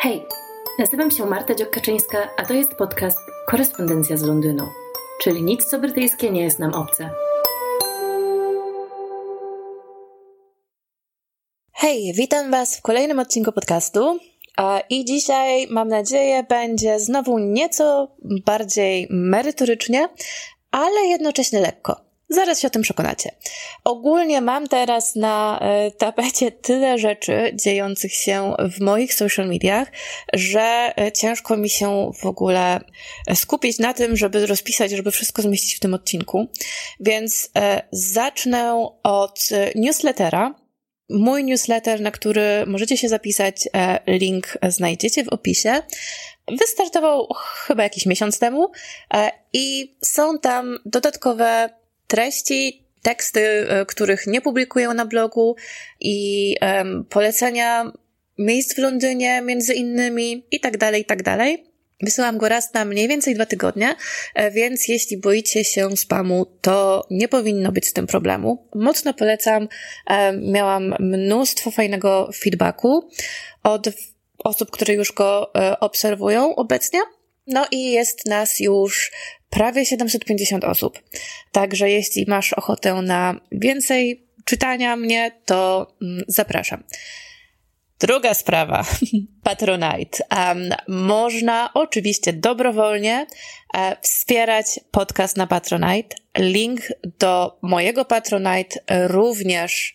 Hej, nazywam się Marta Dziokaczyńska, a to jest podcast Korespondencja z Londynu, czyli nic co brytyjskie nie jest nam obce. Hej, witam Was w kolejnym odcinku podcastu. I dzisiaj, mam nadzieję, będzie znowu nieco bardziej merytorycznie, ale jednocześnie lekko. Zaraz się o tym przekonacie. Ogólnie mam teraz na e, tapecie tyle rzeczy dziejących się w moich social mediach, że e, ciężko mi się w ogóle skupić na tym, żeby rozpisać, żeby wszystko zmieścić w tym odcinku. Więc e, zacznę od newslettera. Mój newsletter, na który możecie się zapisać, link znajdziecie w opisie. Wystartował chyba jakiś miesiąc temu i są tam dodatkowe treści, teksty, e, których nie publikuję na blogu i polecenia miejsc w Londynie między innymi i tak dalej, i tak dalej. Wysyłam go raz na mniej więcej dwa tygodnie, e, więc jeśli boicie się spamu, to nie powinno być z tym problemu. Mocno polecam. Miałam mnóstwo fajnego feedbacku od osób, które już go e, obserwują obecnie. No i jest nas już prawie 750 osób. Także jeśli masz ochotę na więcej czytania mnie, to mm, zapraszam. Druga sprawa, Patronite. Um, można oczywiście dobrowolnie e, wspierać podcast na Patronite. Link do mojego Patronite również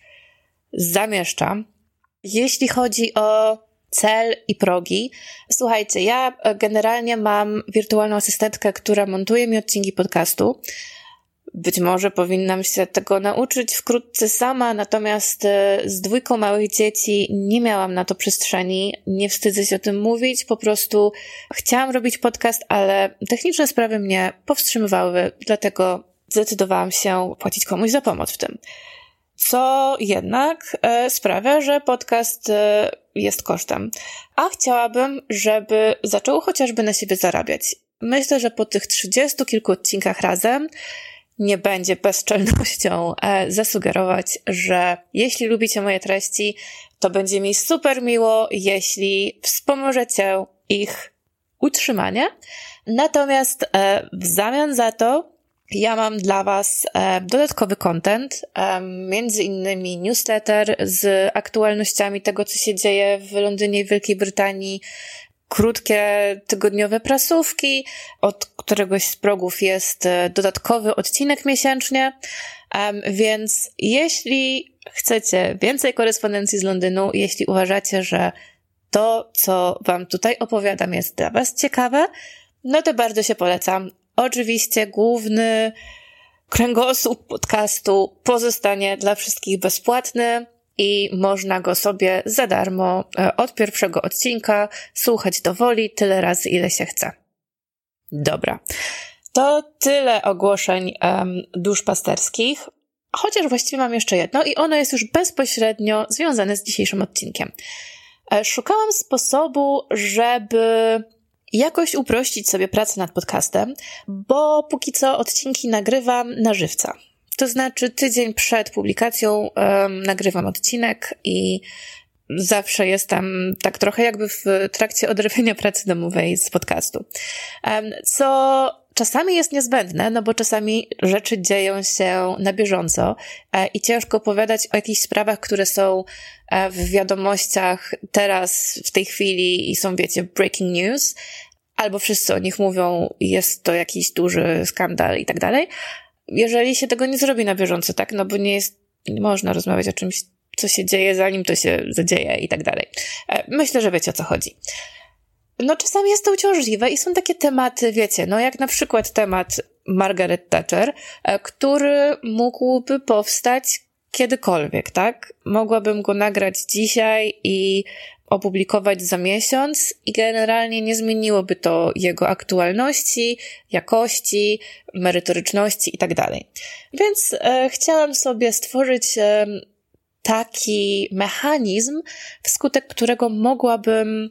zamieszczam. Jeśli chodzi o cel i progi. Słuchajcie, ja e, generalnie mam wirtualną asystentkę, która montuje mi odcinki podcastu. Być może powinnam się tego nauczyć wkrótce sama, natomiast e, z dwójką małych dzieci nie miałam na to przestrzeni. Nie wstydzę się o tym mówić, po prostu chciałam robić podcast, ale techniczne sprawy mnie powstrzymywały, dlatego zdecydowałam się płacić komuś za pomoc w tym. Co jednak e, sprawia, że podcast jest kosztem. A chciałabym, żeby zaczęło chociażby na siebie zarabiać. Myślę, że po tych trzydziestu kilku odcinkach razem nie będzie bezczelnością e, zasugerować, że jeśli lubicie moje treści, to będzie mi super miło, jeśli wspomożecie ich utrzymanie. Natomiast e, w zamian za to ja mam dla Was e, dodatkowy content, e, między innymi newsletter z aktualnościami tego, co się dzieje w Londynie i Wielkiej Brytanii, krótkie tygodniowe prasówki, od któregoś z progów jest e, dodatkowy odcinek miesięcznie, więc jeśli chcecie więcej korespondencji z Londynu, jeśli uważacie, że to, co Wam tutaj opowiadam, jest dla Was ciekawe, no to bardzo się polecam. Oczywiście główny kręgosłup podcastu pozostanie dla wszystkich bezpłatny i można go sobie za darmo e, od pierwszego odcinka słuchać do woli tyle razy, ile się chce. Dobra. To tyle ogłoszeń um, duszpasterskich, chociaż właściwie mam jeszcze jedno i ono jest już bezpośrednio związane z dzisiejszym odcinkiem. E, szukałam sposobu, żeby jakoś uprościć sobie pracę nad podcastem, bo póki co odcinki nagrywam na żywca. To znaczy tydzień przed publikacją um, nagrywam odcinek i zawsze jestem tak trochę jakby w trakcie odrobienia pracy domowej z podcastu. Um, co czasami jest niezbędne, no bo czasami rzeczy dzieją się na bieżąco e, i ciężko opowiadać o jakichś sprawach, które są e, w wiadomościach teraz, w tej chwili i są, wiecie, breaking news, albo wszyscy o nich mówią, jest to jakiś duży skandal i tak dalej. Jeżeli się tego nie zrobi na bieżąco, tak, no bo nie jest, nie można rozmawiać o czymś, co się dzieje, zanim to się zadzieje i tak dalej. E, myślę, że wiecie o co chodzi. No czasami jest to uciążliwe i są takie tematy, wiecie, no jak na przykład temat Margaret Thatcher, e, który mógłby powstać kiedykolwiek, tak? Mogłabym go nagrać dzisiaj i opublikować za miesiąc i generalnie nie zmieniłoby to jego aktualności, jakości, merytoryczności itd. Tak Więc e, chciałam sobie stworzyć e, taki mechanizm, wskutek którego mogłabym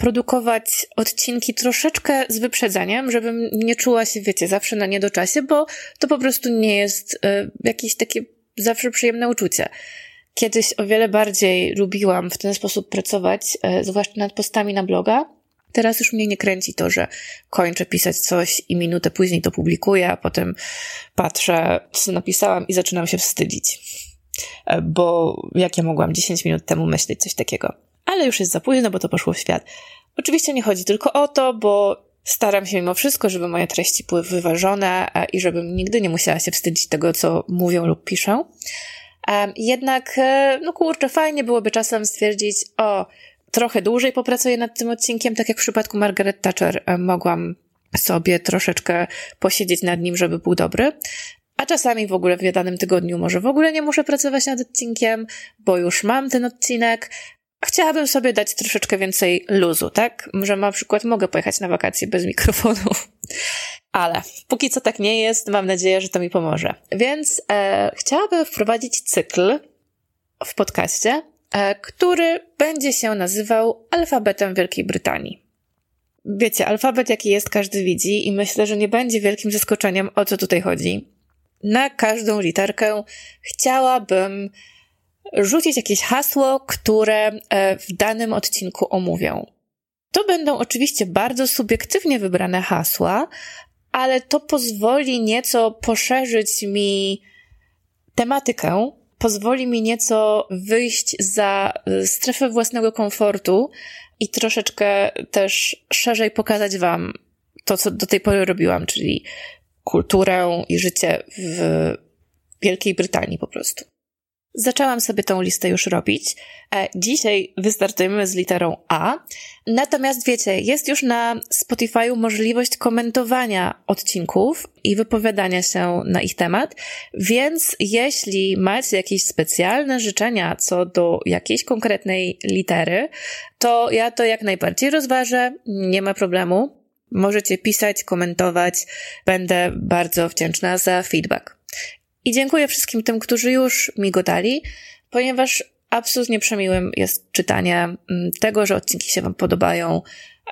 produkować odcinki troszeczkę z wyprzedzeniem, żebym nie czuła się, wiecie, zawsze na niedoczasie, bo to po prostu nie jest e, jakieś takie zawsze przyjemne uczucie. Kiedyś o wiele bardziej lubiłam w ten sposób pracować, e, zwłaszcza nad postami na bloga. Teraz już mnie nie kręci to, że kończę pisać coś i minutę później to publikuję, a potem patrzę, co napisałam i zaczynam się wstydzić. E, bo jak ja mogłam 10 minut temu myśleć coś takiego? Ale już jest za późno, bo to poszło w świat. Oczywiście nie chodzi tylko o to, bo staram się mimo wszystko, żeby moje treści były wyważone e, i żebym nigdy nie musiała się wstydzić tego, co mówią lub piszą. Jednak, e, no kurczę, fajnie byłoby czasem stwierdzić, o, trochę dłużej popracuję nad tym odcinkiem, tak jak w przypadku Margaret Thatcher e, mogłam sobie troszeczkę posiedzieć nad nim, żeby był dobry. A czasami w ogóle w danym tygodniu może w ogóle nie muszę pracować nad odcinkiem, bo już mam ten odcinek. Chciałabym sobie dać troszeczkę więcej luzu, tak? Że na przykład mogę pojechać na wakacje bez mikrofonu. Ale póki co tak nie jest, mam nadzieję, że to mi pomoże. Więc e, chciałabym wprowadzić cykl w podcaście, e, który będzie się nazywał alfabetem Wielkiej Brytanii. Wiecie, alfabet jaki jest, każdy widzi i myślę, że nie będzie wielkim zaskoczeniem, o co tutaj chodzi. Na każdą literkę chciałabym rzucić jakieś hasło, które e, w danym odcinku omówią. To będą oczywiście bardzo subiektywnie wybrane hasła, ale to pozwoli nieco poszerzyć mi tematykę, pozwoli mi nieco wyjść za y, strefę własnego komfortu i troszeczkę też szerzej pokazać Wam to, co do tej pory robiłam, czyli kulturę i życie w Wielkiej Brytanii po prostu. Zaczęłam sobie tą listę już robić. E, dzisiaj wystartujemy z literą A. Natomiast wiecie, jest już na Spotify'u możliwość komentowania odcinków i wypowiadania się na ich temat, więc jeśli macie jakieś specjalne życzenia co do jakiejś konkretnej litery, to ja to jak najbardziej rozważę, nie ma problemu. Możecie pisać, komentować. Będę bardzo wdzięczna za feedback. I dziękuję wszystkim tym, którzy już mi go dali, ponieważ absolutnie przemiłym jest czytanie mm, tego, że odcinki się Wam podobają,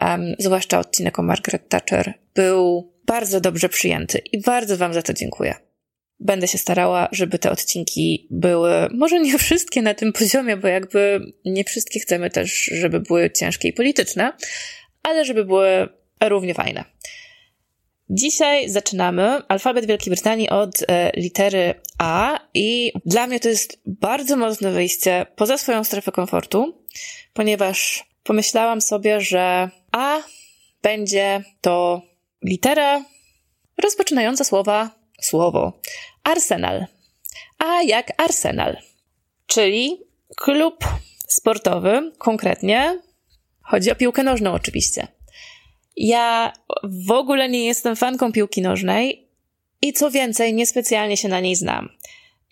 um, zwłaszcza odcinek o Margaret Thatcher był bardzo dobrze przyjęty i bardzo Wam za to dziękuję. Będę się starała, żeby te odcinki były, może nie wszystkie na tym poziomie, bo jakby nie wszystkie chcemy też, żeby były ciężkie i polityczne, ale żeby były równie fajne. Dzisiaj zaczynamy alfabet Wielkiej Brytanii od e, litery A i dla mnie to jest bardzo mocne wyjście poza swoją strefę komfortu, ponieważ pomyślałam sobie, że A będzie to litera rozpoczynająca słowa słowo Arsenal. A jak Arsenal, czyli klub sportowy, konkretnie chodzi o piłkę nożną oczywiście. Ja w ogóle nie jestem fanką piłki nożnej i co więcej, niespecjalnie się na niej znam.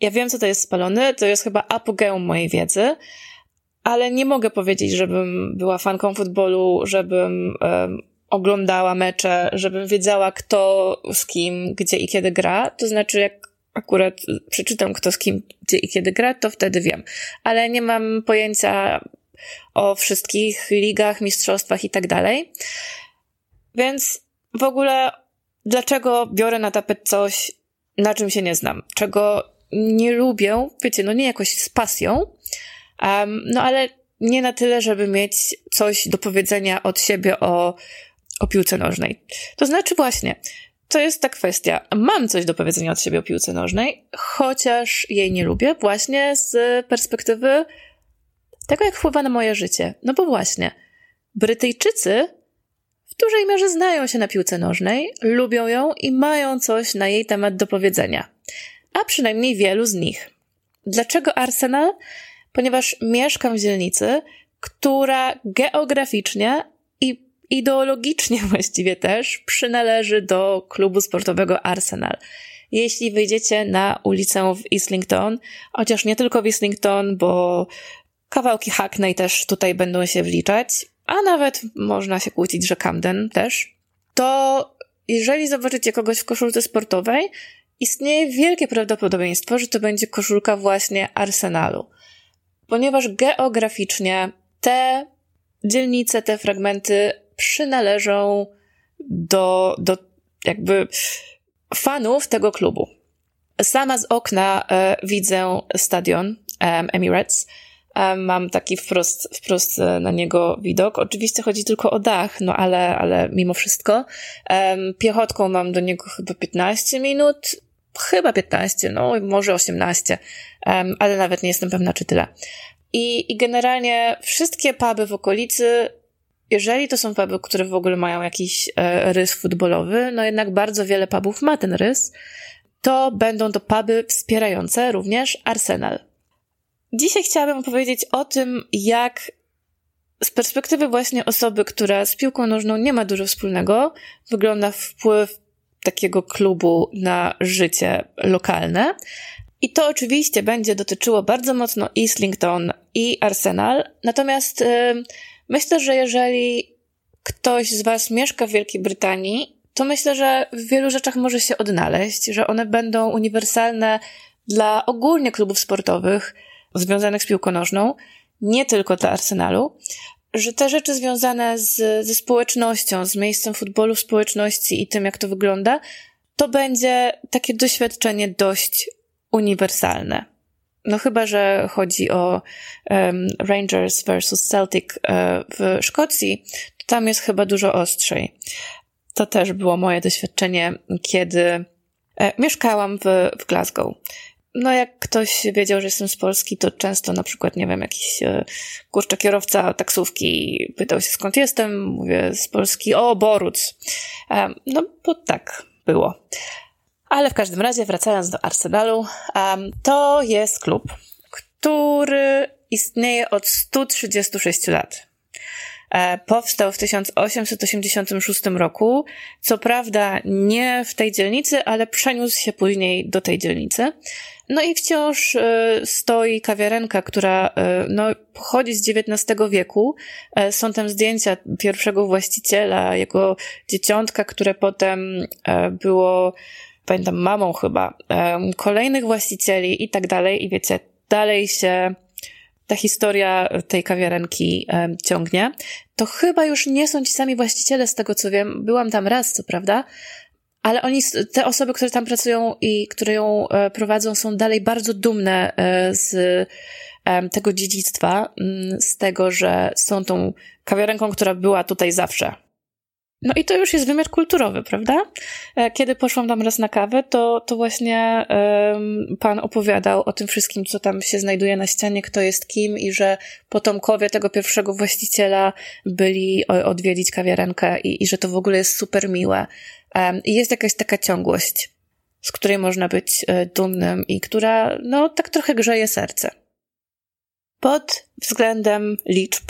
Ja wiem, co to jest spalony, to jest chyba apogeum mojej wiedzy, ale nie mogę powiedzieć, żebym była fanką futbolu, żebym um, oglądała mecze, żebym wiedziała, kto z kim, gdzie i kiedy gra. To znaczy, jak akurat przeczytam, kto z kim, gdzie i kiedy gra, to wtedy wiem. Ale nie mam pojęcia o wszystkich ligach, mistrzostwach i tak dalej. Więc w ogóle, dlaczego biorę na tapet coś, na czym się nie znam, czego nie lubię, wiecie, no nie jakoś z pasją, um, no ale nie na tyle, żeby mieć coś do powiedzenia od siebie o, o piłce nożnej. To znaczy właśnie, to jest ta kwestia. Mam coś do powiedzenia od siebie o piłce nożnej, chociaż jej nie lubię, właśnie z perspektywy tego, jak wpływa na moje życie. No bo właśnie, Brytyjczycy dużej mierze znają się na piłce nożnej, lubią ją i mają coś na jej temat do powiedzenia. A przynajmniej wielu z nich. Dlaczego Arsenal? Ponieważ mieszkam w dzielnicy, która geograficznie i ideologicznie właściwie też przynależy do klubu sportowego Arsenal. Jeśli wyjdziecie na ulicę w Islington, chociaż nie tylko w Islington, bo kawałki Hackney też tutaj będą się wliczać, a nawet można się kłócić, że Camden też, to jeżeli zobaczycie kogoś w koszulce sportowej, istnieje wielkie prawdopodobieństwo, że to będzie koszulka właśnie Arsenalu. Ponieważ geograficznie te dzielnice, te fragmenty przynależą do, do jakby fanów tego klubu. Sama z okna e, widzę stadion um, Emirates. Mam taki wprost, wprost e, na niego widok. Oczywiście chodzi tylko o dach, no ale, ale mimo wszystko. Piechotką mam do niego chyba 15 minut, chyba 15, no może 18, um, ale nawet nie jestem pewna, czy tyle. I, I generalnie wszystkie puby w okolicy, jeżeli to są puby, które w ogóle mają jakiś e, rys futbolowy, no jednak bardzo wiele pubów ma ten rys, to będą to puby wspierające również Arsenal. Dzisiaj chciałabym opowiedzieć o tym, jak z perspektywy właśnie osoby, która z piłką nożną nie ma dużo wspólnego, wygląda wpływ takiego klubu na życie lokalne. I to oczywiście będzie dotyczyło bardzo mocno Islington i Arsenal. Natomiast yy, myślę, że jeżeli ktoś z Was mieszka w Wielkiej Brytanii, to myślę, że w wielu rzeczach może się odnaleźć, że one będą uniwersalne dla ogólnie klubów sportowych związanych z piłką nożną, nie tylko dla Arsenalu, że te rzeczy związane z, ze społecznością, z miejscem futbolu w społeczności i tym, jak to wygląda, to będzie takie doświadczenie dość uniwersalne. No chyba, że chodzi o um, Rangers versus Celtic uh, w Szkocji, to tam jest chyba dużo ostrzej. To też było moje doświadczenie, kiedy e, mieszkałam w, w Glasgow no jak ktoś wiedział, że jestem z Polski, to często na przykład, nie wiem, jakiś e, kurczę kierowca taksówki pytał się skąd jestem, mówię z Polski, o Boruc. No bo tak było. Ale w każdym razie, wracając do Arsenalu, to jest klub, który istnieje od 136 lat. E, powstał w 1886 roku. Co prawda nie w tej dzielnicy, ale przeniósł się później do tej dzielnicy. No i wciąż e, stoi kawiarenka, która e, no, pochodzi z XIX wieku. Są tam zdjęcia pierwszego właściciela, jego dzieciątka, które potem było, pamiętam, mamą chyba, kolejnych właścicieli i tak dalej. I wiecie, dalej się ta historia tej kawiarenki e, ciągnie, to chyba już nie są ci sami właściciele, z tego co wiem. Byłam tam raz, co prawda, ale oni, te osoby, które tam pracują i które ją e, prowadzą, są dalej bardzo dumne e, z tego dziedzictwa, mm, z tego, że są tą kawiarenką, która była tutaj zawsze. No i to już jest wymiar kulturowy, prawda? E, kiedy poszłam tam raz na kawę, to, to właśnie um, pan opowiadał o tym wszystkim, co tam się znajduje na ścianie, kto jest kim i że potomkowie tego pierwszego właściciela byli odwiedzić kawiarenkę i, i że to w ogóle jest super miłe. I jest jakaś taka ciągłość, z której można być e, dumnym i która, no, tak trochę grzeje serce. Pod względem liczb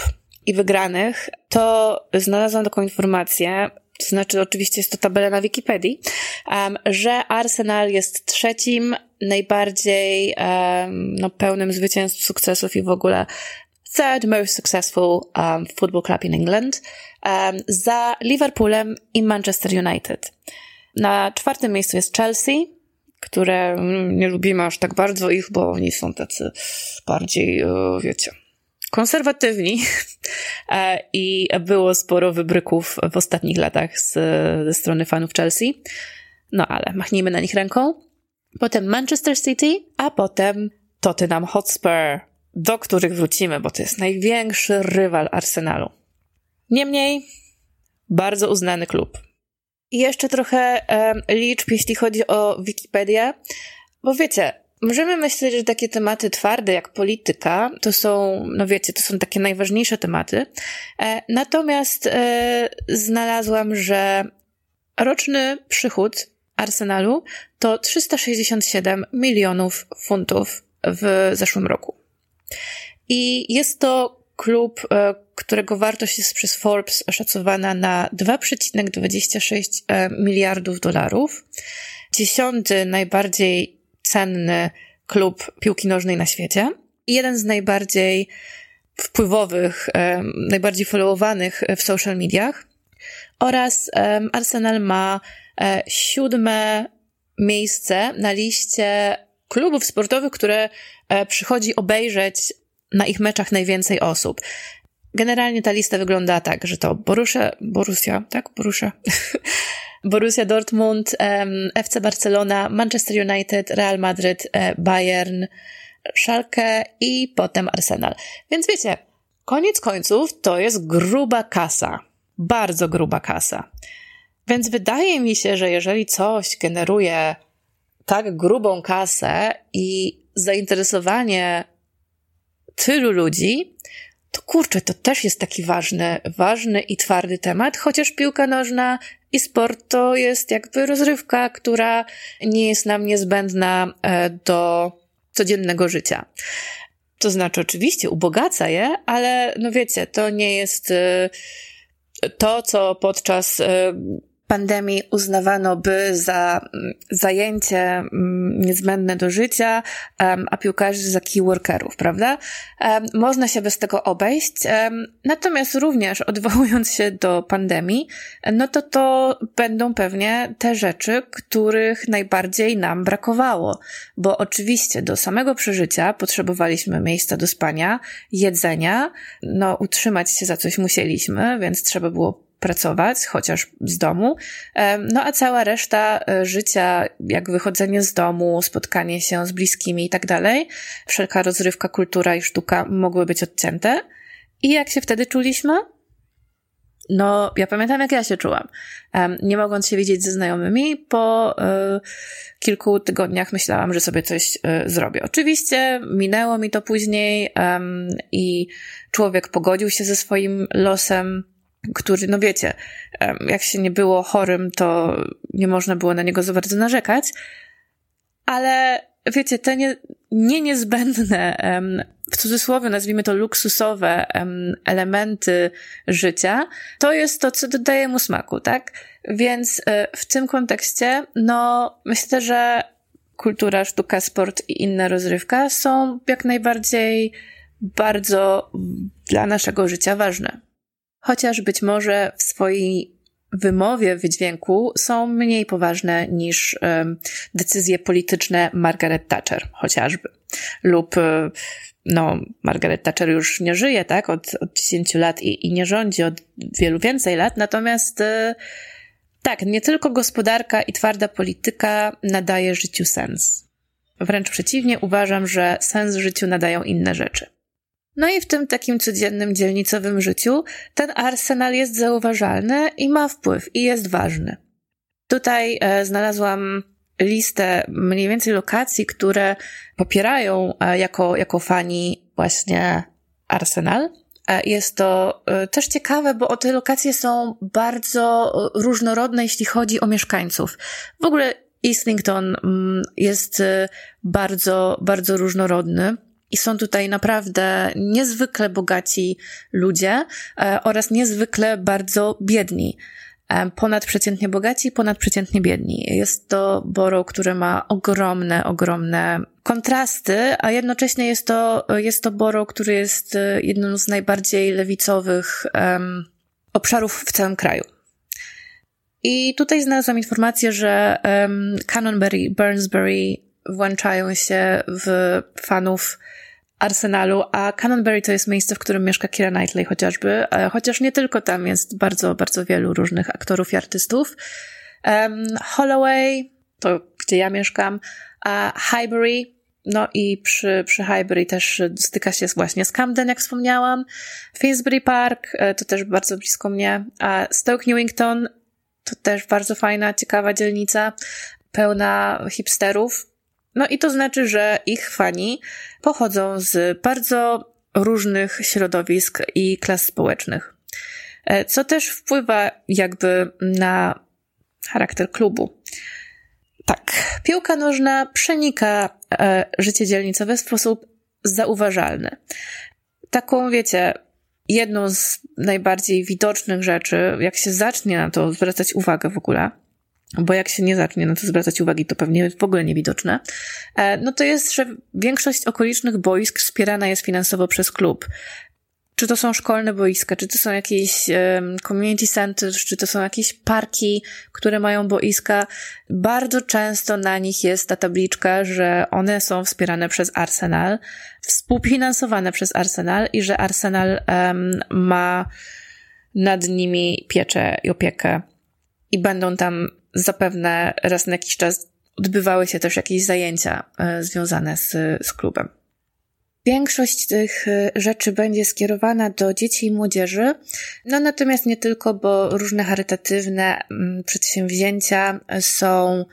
i wygranych, to znalazłam taką informację, to znaczy oczywiście jest to tabela na Wikipedii, um, że Arsenal jest trzecim najbardziej um, no, pełnym zwycięstw, sukcesów i w ogóle third most successful um, football club in England um, za Liverpoolem i Manchester United. Na czwartym miejscu jest Chelsea, które mm, nie lubimy aż tak bardzo ich, bo oni są tacy bardziej, e, wiecie, konserwatywni e, i było sporo wybryków w ostatnich latach z, ze strony fanów Chelsea. No ale machnijmy na nich ręką. Potem Manchester City, a potem Tottenham Hotspur, do których wrócimy, bo to jest największy rywal Arsenalu. Niemniej, bardzo uznany klub. I jeszcze trochę um, liczb, jeśli chodzi o Wikipedię, bo wiecie, Możemy myśleć, że takie tematy twarde jak polityka to są, no wiecie, to są takie najważniejsze tematy. E, natomiast e, znalazłam, że roczny przychód Arsenalu to 367 milionów funtów w zeszłym roku. I jest to klub, e, którego wartość jest przez Forbes oszacowana na 2,26 e, miliardów dolarów. Dziesiąty najbardziej cenny klub piłki nożnej na świecie i jeden z najbardziej wpływowych, najbardziej followowanych w social mediach. Oraz Arsenal ma e, siódme miejsce na liście klubów sportowych, które e, przychodzi obejrzeć na ich meczach najwięcej osób. Generalnie ta lista wygląda tak, że to Borussia, Borussia, tak? Borussia. Borussia Dortmund, FC Barcelona, Manchester United, Real Madrid, e, Bayern, Szalkę i potem Arsenal. Więc wiecie, koniec końców to jest gruba kasa. Bardzo gruba kasa. Więc wydaje mi się, że jeżeli coś generuje tak grubą kasę i zainteresowanie tylu ludzi, to kurczę, to też jest taki ważny, ważny i twardy temat, chociaż piłka nożna i sport to jest jakby rozrywka, która nie jest nam niezbędna e, do codziennego życia. To znaczy, oczywiście ubogaca je, ale no wiecie, to nie jest e, to, co podczas e, pandemii uznawano by za mm, zajęcie mm, niezbędne do życia, a piłkarzy za key workerów, prawda? Można się bez tego obejść. Natomiast również odwołując się do pandemii, no to to będą pewnie te rzeczy, których najbardziej nam brakowało, bo oczywiście do samego przeżycia potrzebowaliśmy miejsca do spania, jedzenia, no utrzymać się za coś musieliśmy, więc trzeba było pracować, chociaż z domu. No a cała reszta e, życia, jak wychodzenie z domu, spotkanie się z bliskimi i tak dalej, wszelka rozrywka, kultura i sztuka mogły być odcięte. I jak się wtedy czuliśmy? No, ja pamiętam, jak ja się czułam. Nie mogąc się widzieć ze znajomymi, po y, kilku tygodniach myślałam, że sobie coś y, zrobię. Oczywiście minęło mi to później i człowiek pogodził się ze swoim losem, który, no wiecie, jak się nie było chorym, to nie można było na niego za bardzo narzekać, ale wiecie, te nie, nie niezbędne, w cudzysłowie nazwijmy to luksusowe elementy życia, to jest to, co dodaje mu smaku, tak? Więc e, w tym kontekście, no, myślę, że kultura, sztuka, sport i inna rozrywka są jak najbardziej bardzo dla naszego życia ważne chociaż być może w swojej wymowie, wydźwięku są mniej poważne niż decyzje polityczne Margaret Thatcher chociażby. Lub e, no, Margaret Thatcher już nie żyje, tak, od, od 10 lat i, i nie rządzi od wielu więcej lat, natomiast e, tak, nie tylko gospodarka i twarda polityka nadaje życiu sens. Wręcz przeciwnie, uważam, że sens życiu nadają inne rzeczy. No i w tym takim codziennym dzielnicowym życiu ten arsenal jest zauważalny i ma wpływ i jest ważny. Tutaj e, znalazłam listę mniej więcej lokacji, które popierają e, jako, jako fani właśnie Arsenal. E, jest to też ciekawe, bo te lokacje są bardzo różnorodne, jeśli chodzi o mieszkańców. W ogóle Islington mm, jest bardzo, bardzo różnorodny. I są tutaj naprawdę niezwykle bogaci ludzie e, oraz niezwykle bardzo biedni. E, ponadprzeciętnie bogaci, ponadprzeciętnie biedni. Jest to borough, które ma ogromne, ogromne kontrasty, a jednocześnie jest to, jest to borough, który jest e, jednym z najbardziej lewicowych um, obszarów w całym kraju. I tutaj znalazłam informację, że um, Burnsbury włączają się w fanów Arsenalu, a Canonbury to jest miejsce, w którym mieszka Kira Knightley chociażby, e, chociaż nie tylko tam jest bardzo, bardzo wielu różnych aktorów i artystów. Um, Holloway, to gdzie ja mieszkam, a Highbury, no i przy, przy Highbury też styka się właśnie z Camden, jak wspomniałam. Finsbury Park, e, to też bardzo blisko mnie. A Stoke Newington, to też bardzo fajna, ciekawa dzielnica, pełna hipsterów. No i to znaczy, że ich fani pochodzą z bardzo różnych środowisk i klas społecznych. E, co też wpływa jakby na charakter klubu. Tak, piłka nożna przenika e, życie dzielnicowe w sposób zauważalny. Taką, wiecie, jedną z najbardziej widocznych rzeczy, jak się zacznie na to zwracać uwagę w ogóle, bo jak się nie zacznie na to zwracać uwagi, to pewnie w ogóle niewidoczne, e, no to jest, że większość okolicznych boisk wspierana jest finansowo przez klub. Czy to są szkolne boiska, czy to są jakieś community centers, czy to są jakieś parki, które mają boiska. Bardzo często na nich jest ta tabliczka, że one są wspierane przez Arsenal, współfinansowane przez Arsenal i że Arsenal um, ma nad nimi pieczę i opiekę i będą tam zapewne raz na jakiś czas odbywały się też jakieś zajęcia e, związane z, z klubem. Większość tych y, rzeczy będzie skierowana do dzieci i młodzieży, no natomiast nie tylko, bo różne charytatywne mm, przedsięwzięcia są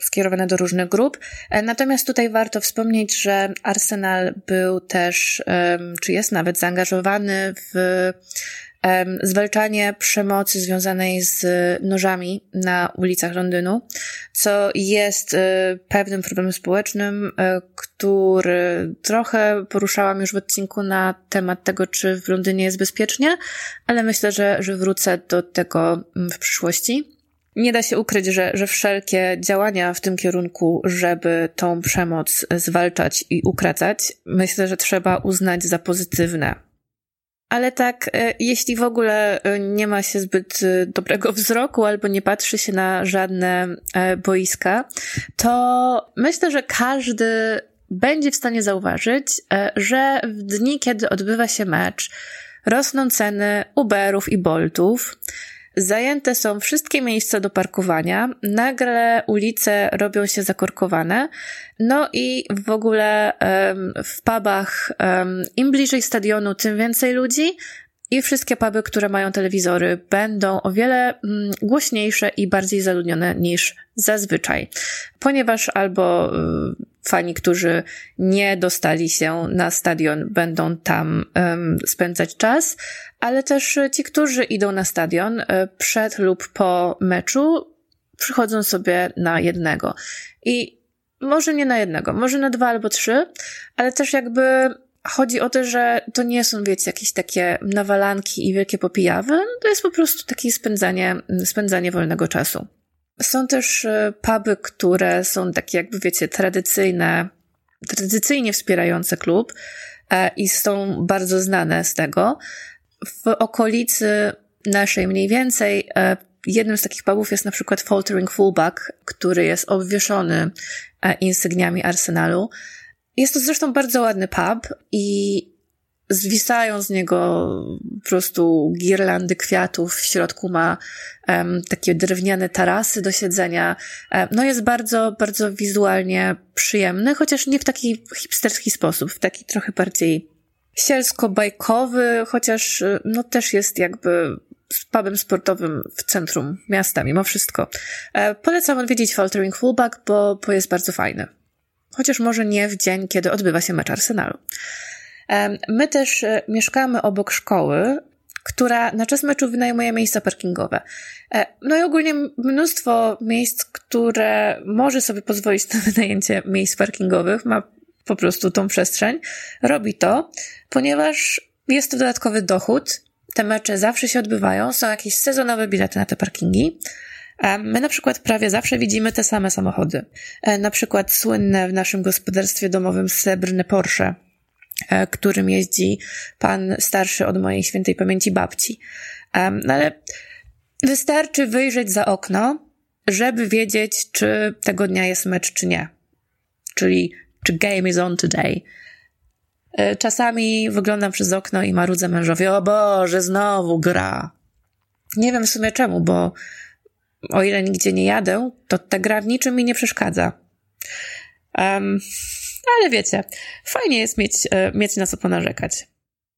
skierowane do różnych grup. E, natomiast tutaj warto wspomnieć, że Arsenal był też, czy jest nawet zaangażowany w zwalczanie przemocy związanej z nożami na ulicach Londynu, co jest e, pewnym problemem społecznym, e, który trochę poruszałam już w odcinku na temat tego, czy w Londynie jest bezpiecznie, ale myślę, że, że wrócę do tego mm, w przyszłości. Nie da się ukryć, że, że wszelkie działania w tym kierunku, żeby tą przemoc zwalczać i ukracać, myślę, że trzeba uznać za pozytywne. Ale tak, e, jeśli w ogóle e, nie ma się zbyt e, dobrego wzroku albo nie patrzy się na żadne boiska, to myślę, że każdy będzie w stanie zauważyć, że w dni, kiedy odbywa się mecz, rosną ceny Uberów i Boltów, Zajęte są wszystkie miejsca do parkowania, nagle ulice robią się zakorkowane, no i w ogóle w pubach im bliżej stadionu, tym więcej ludzi, i wszystkie puby, które mają telewizory, będą o wiele mm, głośniejsze i bardziej zaludnione niż zazwyczaj, ponieważ albo y, fani, którzy nie dostali się na stadion, będą tam spędzać czas, ale też ci, którzy idą na stadion y, przed lub po meczu, przychodzą sobie na jednego. I może nie na jednego, może na dwa albo trzy, ale też jakby chodzi o to, że to nie są, wiecie, jakieś takie nawalanki i wielkie popijawy, to jest po prostu takie spędzanie, spędzanie wolnego czasu. Są też e, puby, które są takie jakby, wiecie, tradycyjne, tradycyjnie wspierające klub e, i są bardzo znane z tego. W okolicy naszej mniej więcej e, jednym z takich pubów jest na przykład Faltering Fullback, który jest obwieszony insygniami Arsenalu. Jest to zresztą bardzo ładny pub i zwisają z niego po prostu girlandy kwiatów. W środku ma um, takie drewniane tarasy do siedzenia. Um, no jest bardzo, bardzo wizualnie przyjemny, chociaż nie w taki hipsterski sposób, w taki trochę bardziej sielsko-bajkowy, chociaż no też jest jakby pubem sportowym w centrum miasta, mimo wszystko. E, polecam odwiedzić Faltering Fullback, bo, bo jest bardzo fajny. Chociaż może nie w dzień, kiedy odbywa się mecz Arsenalu. My też e, mieszkamy obok szkoły, która na czas meczu wynajmuje miejsca parkingowe. E, no i ogólnie mnóstwo miejsc, które może sobie pozwolić na wynajęcie miejsc parkingowych, ma po prostu tą przestrzeń, robi to, ponieważ jest to dodatkowy dochód. Te mecze zawsze się odbywają, są jakieś sezonowe bilety na te parkingi. E, my na przykład prawie zawsze widzimy te same samochody. Na przykład słynne w naszym gospodarstwie domowym srebrne Porsche, E, którym jeździ pan starszy od mojej świętej pamięci babci. No ale wystarczy wyjrzeć za okno, żeby wiedzieć, czy tego dnia jest mecz, czy nie. Czyli, czy game is on today. E, czasami wyglądam przez okno i marudzę mężowi, o Boże, znowu gra. Nie wiem w sumie czemu, bo o ile nigdzie nie jadę, to ta gra w niczym mi nie przeszkadza. Um, ale wiecie, fajnie jest mieć, e, mieć na co ponarzekać.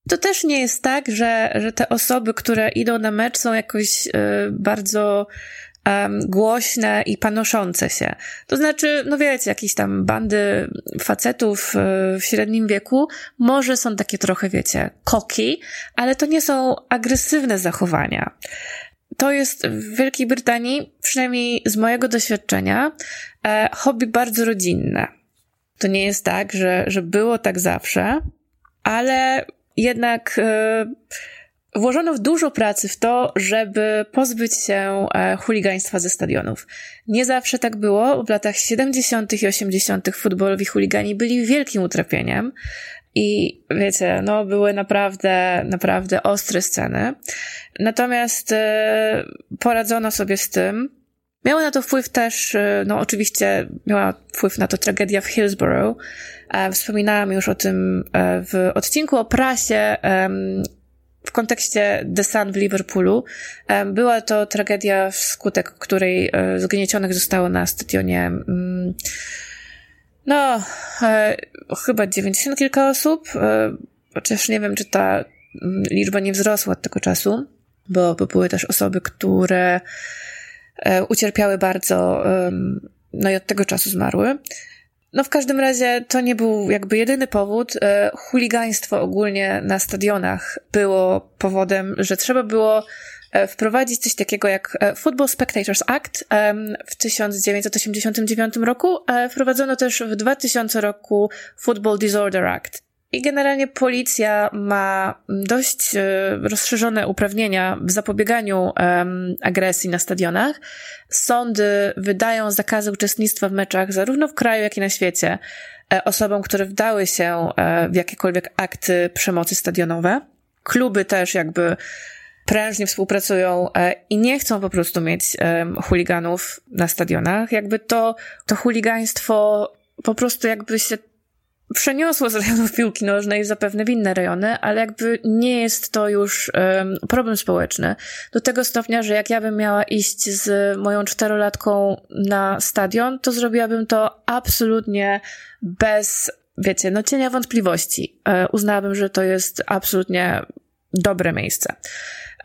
To też nie jest tak, że, że te osoby, które idą na mecz są jakoś y, bardzo um, głośne i panoszące się. To znaczy, no wiecie, jakieś tam bandy facetów y, w średnim wieku może są takie trochę, wiecie, koki, ale to nie są agresywne zachowania. To jest w Wielkiej Brytanii, przynajmniej z mojego doświadczenia, e, hobby bardzo rodzinne. To nie jest tak, że, że było tak zawsze, ale jednak e, włożono dużo pracy w to, żeby pozbyć się e, chuligaństwa ze stadionów. Nie zawsze tak było. W latach 70. i 80. futbolowi chuligani byli wielkim utrapieniem. I wiecie, no były naprawdę, naprawdę ostre sceny. Natomiast e, poradzono sobie z tym Miało na to wpływ też, e, no oczywiście miała wpływ na to tragedia w Hillsborough. Wspominałam już o tym w odcinku o prasie w kontekście The Sun w Liverpoolu. Była to tragedia, wskutek której zgniecionych zostało na stadionie mm, no, e, chyba 90 kilka osób, e, chociaż nie wiem, czy ta mm, liczba nie wzrosła od tego czasu, bo, bo były też osoby, które e, ucierpiały bardzo, e, no i od tego czasu zmarły. No w każdym razie to nie był jakby jedyny powód. E, chuligaństwo ogólnie na stadionach było powodem, że trzeba było e, wprowadzić coś takiego jak e, Football Spectators Act w 1989 roku. Wprowadzono też w 2000 roku Football Disorder Act. I generalnie policja ma dość e, rozszerzone uprawnienia w zapobieganiu agresji na stadionach. Sądy wydają zakazy uczestnictwa w meczach zarówno w kraju, jak i na świecie e, osobom, które wdały się e, w jakiekolwiek akty przemocy stadionowe. Kluby też jakby prężnie współpracują i nie chcą po prostu mieć chuliganów na stadionach. Jakby to, to chuligaństwo po prostu jakby się przeniosło z rejonów piłki nożnej zapewne w inne rejony, ale jakby nie jest to już um, problem społeczny. Do tego stopnia, że jak ja bym miała iść z moją czterolatką na stadion, to zrobiłabym to absolutnie bez, wiecie, no cienia wątpliwości. E, uznałabym, że to jest absolutnie dobre miejsce.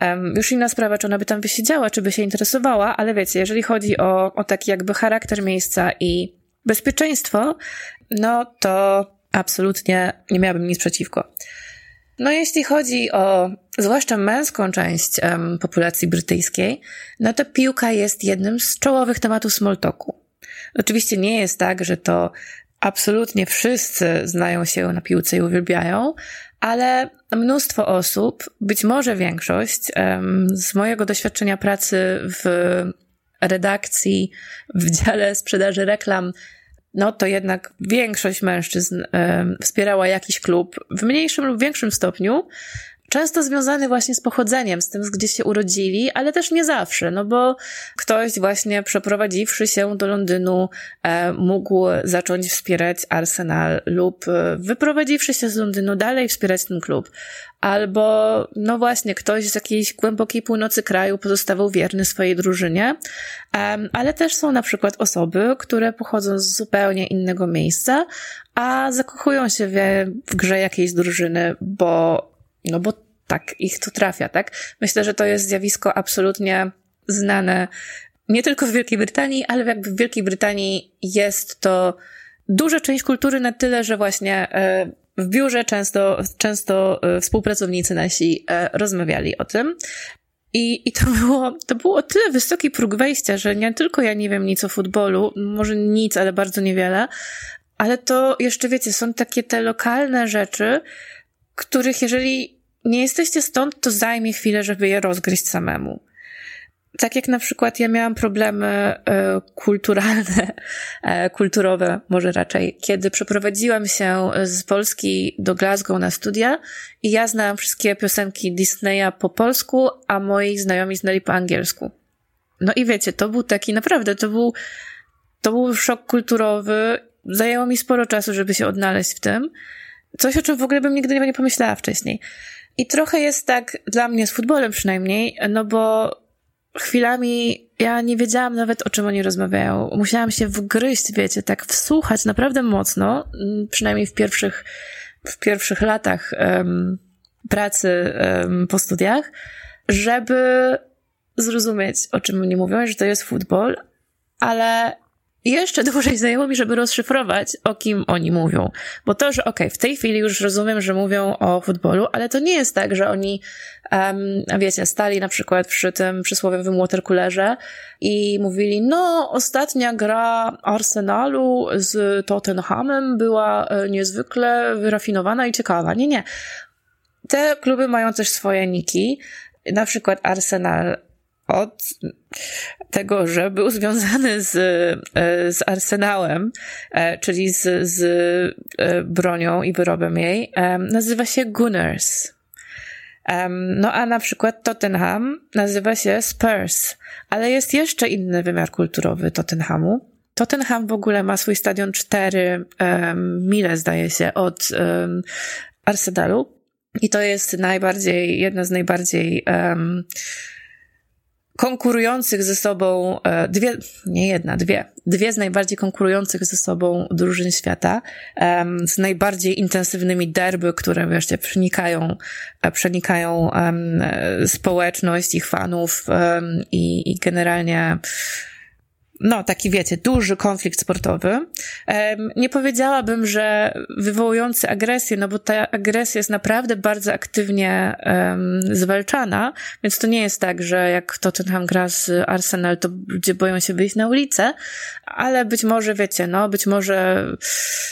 Um, już inna sprawa, czy ona by tam wysiedziała, czy by się interesowała, ale wiecie, jeżeli chodzi o, o taki jakby charakter miejsca i bezpieczeństwo, no to absolutnie nie miałabym nic przeciwko. No, jeśli chodzi o zwłaszcza męską część um, populacji brytyjskiej, no to piłka jest jednym z czołowych tematów smalltalku. Oczywiście nie jest tak, że to absolutnie wszyscy znają się na piłce i uwielbiają, ale mnóstwo osób, być może większość, um, z mojego doświadczenia pracy w redakcji, w dziale sprzedaży reklam, no to jednak większość mężczyzn e, wspierała jakiś klub w mniejszym lub większym stopniu, często związany właśnie z pochodzeniem, z tym, gdzie się urodzili, ale też nie zawsze, no bo ktoś właśnie przeprowadziwszy się do Londynu e, mógł zacząć wspierać Arsenal lub e, wyprowadziwszy się z Londynu dalej wspierać ten klub. Albo, no właśnie, ktoś z jakiejś głębokiej północy kraju pozostawał wierny swojej drużynie, ale też są na przykład osoby, które pochodzą z zupełnie innego miejsca, a zakochują się w, w grze jakiejś drużyny, bo no bo tak ich to trafia, tak? Myślę, że to jest zjawisko absolutnie znane nie tylko w Wielkiej Brytanii, ale jakby w Wielkiej Brytanii jest to duża część kultury na tyle, że właśnie e, w biurze często, często e, współpracownicy nasi e, rozmawiali o tym. I, I to było, to było o tyle wysoki próg wejścia, że nie tylko ja nie wiem nic o futbolu, może nic, ale bardzo niewiele, ale to jeszcze wiecie, są takie te lokalne rzeczy, których jeżeli nie jesteście stąd, to zajmie chwilę, żeby je rozgryźć samemu. Tak jak na przykład ja miałam problemy e, kulturalne, e, kulturowe może raczej, kiedy przeprowadziłam się z Polski do Glasgow na studia i ja znałam wszystkie piosenki Disneya po polsku, a moi znajomi znali po angielsku. No i wiecie, to był taki, naprawdę, to był, to był szok kulturowy. Zajęło mi sporo czasu, żeby się odnaleźć w tym. Coś, o czym w ogóle bym nigdy nie pomyślała wcześniej. I trochę jest tak dla mnie z futbolem przynajmniej, no bo chwilami ja nie wiedziałam nawet o czym oni rozmawiają. Musiałam się wgryźć, wiecie, tak wsłuchać naprawdę mocno, mm, przynajmniej w pierwszych, w pierwszych latach um, pracy um, po studiach, żeby zrozumieć, o czym oni mówią, że to jest futbol, ale jeszcze dłużej zajęło mi, żeby rozszyfrować, o kim oni mówią. Bo to, że okej, okay, w tej chwili już rozumiem, że mówią o futbolu, ale to nie jest tak, że oni, um, wiecie, stali na przykład przy tym przysłowiowym watercoolerze i mówili, no, ostatnia gra Arsenalu z Tottenhamem była e, niezwykle wyrafinowana i ciekawa. Nie, nie. Te kluby mają też swoje niki. Na przykład Arsenal od tego, że był związany z, e, z arsenałem, e, czyli z, z e, bronią i wyrobem jej, nazywa się Gunners. No a na przykład Tottenham nazywa się Spurs, ale jest jeszcze inny wymiar kulturowy Tottenhamu. Tottenham w ogóle ma swój stadion 4 um, mile, zdaje się, od Arsenalu. I to jest najbardziej, jedna z najbardziej um, konkurujących ze sobą, e, dwie, nie jedna, dwie, dwie z najbardziej konkurujących ze sobą drużyn świata, z najbardziej intensywnymi derby, które wreszcie przenikają, e, przenikają społeczność ich fanów i, i generalnie no, taki wiecie, duży konflikt sportowy. Nie powiedziałabym, że wywołujący agresję, no bo ta agresja jest naprawdę bardzo aktywnie um, zwalczana, więc to nie jest tak, że jak Tottenham gra z Arsenal, to ludzie boją się wyjść na ulicę, ale być może, wiecie, no, być może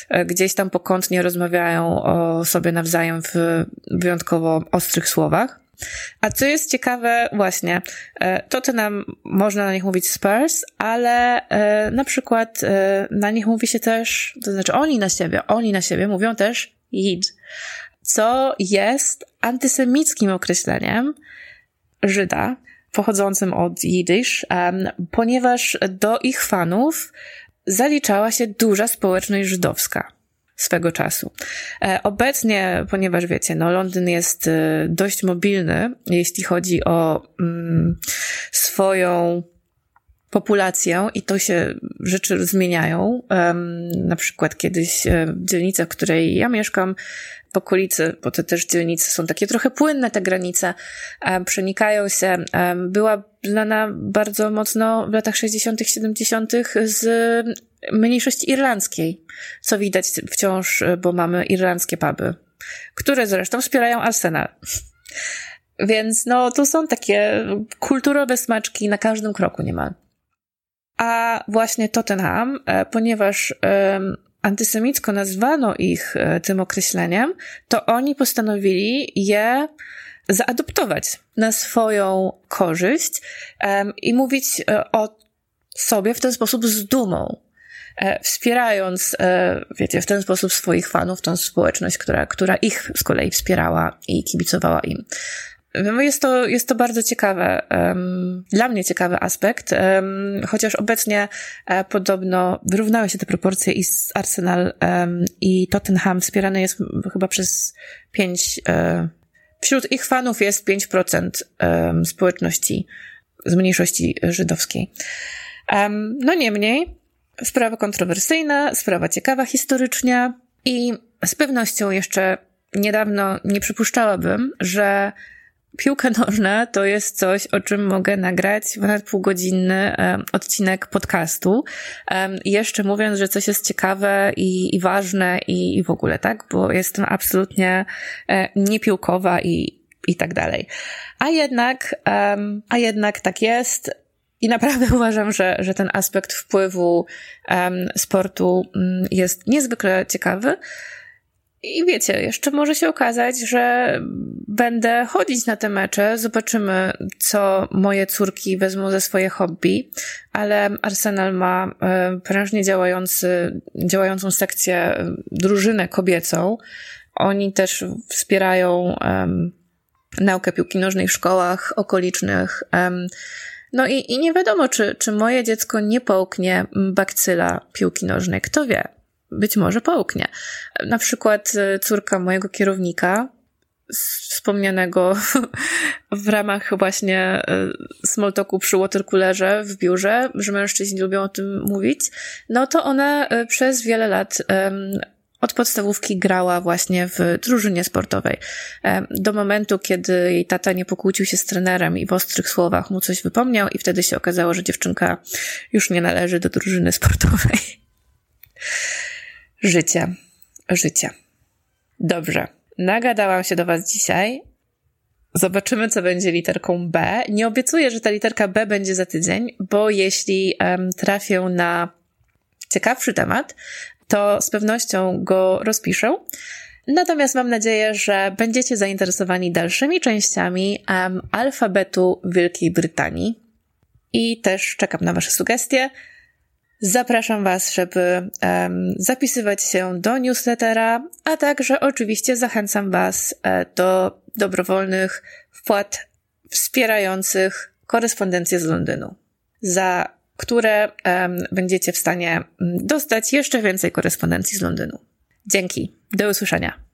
e, gdzieś tam pokątnie rozmawiają o sobie nawzajem w wyjątkowo ostrych słowach. A co jest ciekawe, właśnie, e, to to nam można na nich mówić Spurs, ale e, na przykład e, na nich mówi się też, to znaczy oni na siebie, oni na siebie mówią też Yid, co jest antysemickim określeniem Żyda, pochodzącym od Yiddish, ponieważ do ich fanów zaliczała się duża społeczność żydowska swego czasu. E, obecnie, ponieważ wiecie, no Londyn jest e, dość mobilny, jeśli chodzi o mm, swoją populację i to się rzeczy zmieniają. Um, na przykład kiedyś e, dzielnica, w której ja mieszkam, w okolicy, bo te też dzielnice są takie trochę płynne, te granice, um, przenikają się. Um, była znana bardzo mocno w latach 60., 70. z mniejszości irlandzkiej, co widać wciąż, bo mamy irlandzkie puby, które zresztą wspierają Arsenal. Więc no, to są takie kulturowe smaczki na każdym kroku niemal. A właśnie Tottenham, e, ponieważ antysemicko nazwano ich e, tym określeniem, to oni postanowili je zaadoptować na swoją korzyść i mówić e, o sobie w ten sposób z dumą. Wspierając, wiecie, w ten sposób swoich fanów, tą społeczność, która, która ich z kolei wspierała i kibicowała im. No jest to, jest to bardzo ciekawe, dla mnie ciekawy aspekt, chociaż obecnie e, podobno wyrównały się te proporcje i Arsenal i Tottenham wspierany jest chyba przez pięć, e, wśród ich fanów jest 5% um, społeczności z mniejszości żydowskiej. No niemniej, sprawa kontrowersyjna, sprawa ciekawa historycznie i z pewnością jeszcze niedawno nie przypuszczałabym, że Piłka nożna to jest coś, o czym mogę nagrać ponad półgodzinny odcinek podcastu. Jeszcze mówiąc, że coś jest ciekawe i, i ważne i, i w ogóle, tak? Bo jestem absolutnie e, niepiłkowa i, i tak dalej. A jednak, a jednak tak jest. I naprawdę uważam, że, że ten aspekt wpływu um, sportu um, jest niezwykle ciekawy. I wiecie, jeszcze może się okazać, że będę chodzić na te mecze, zobaczymy, co moje córki wezmą ze swoje hobby, ale Arsenal ma e, prężnie działający, działającą sekcję, e, drużynę kobiecą. Oni też wspierają um, naukę piłki nożnej w szkołach okolicznych. Um, no i, i nie wiadomo, czy, czy moje dziecko nie połknie bakcyla piłki nożnej. Kto wie? być może połknie. Na przykład e, córka mojego kierownika, wspomnianego w ramach właśnie e, smalltalku przy watercoolerze w biurze, że mężczyźni lubią o tym mówić, no to ona e, przez wiele lat od podstawówki grała właśnie w drużynie sportowej. Do momentu, kiedy jej tata nie pokłócił się z trenerem i w ostrych słowach mu coś wypomniał i wtedy się okazało, że dziewczynka już nie należy do drużyny sportowej. Życie. Życie. Dobrze. Nagadałam się do Was dzisiaj. Zobaczymy, co będzie literką B. Nie obiecuję, że ta literka B będzie za tydzień, bo jeśli um, trafię na ciekawszy temat, to z pewnością go rozpiszę. Natomiast mam nadzieję, że będziecie zainteresowani dalszymi częściami um, alfabetu Wielkiej Brytanii. I też czekam na Wasze sugestie. Zapraszam Was, żeby um, zapisywać się do newslettera, a także oczywiście zachęcam Was e, do dobrowolnych wpłat wspierających korespondencję z Londynu, za które um, będziecie w stanie dostać jeszcze więcej korespondencji z Londynu. Dzięki. Do usłyszenia.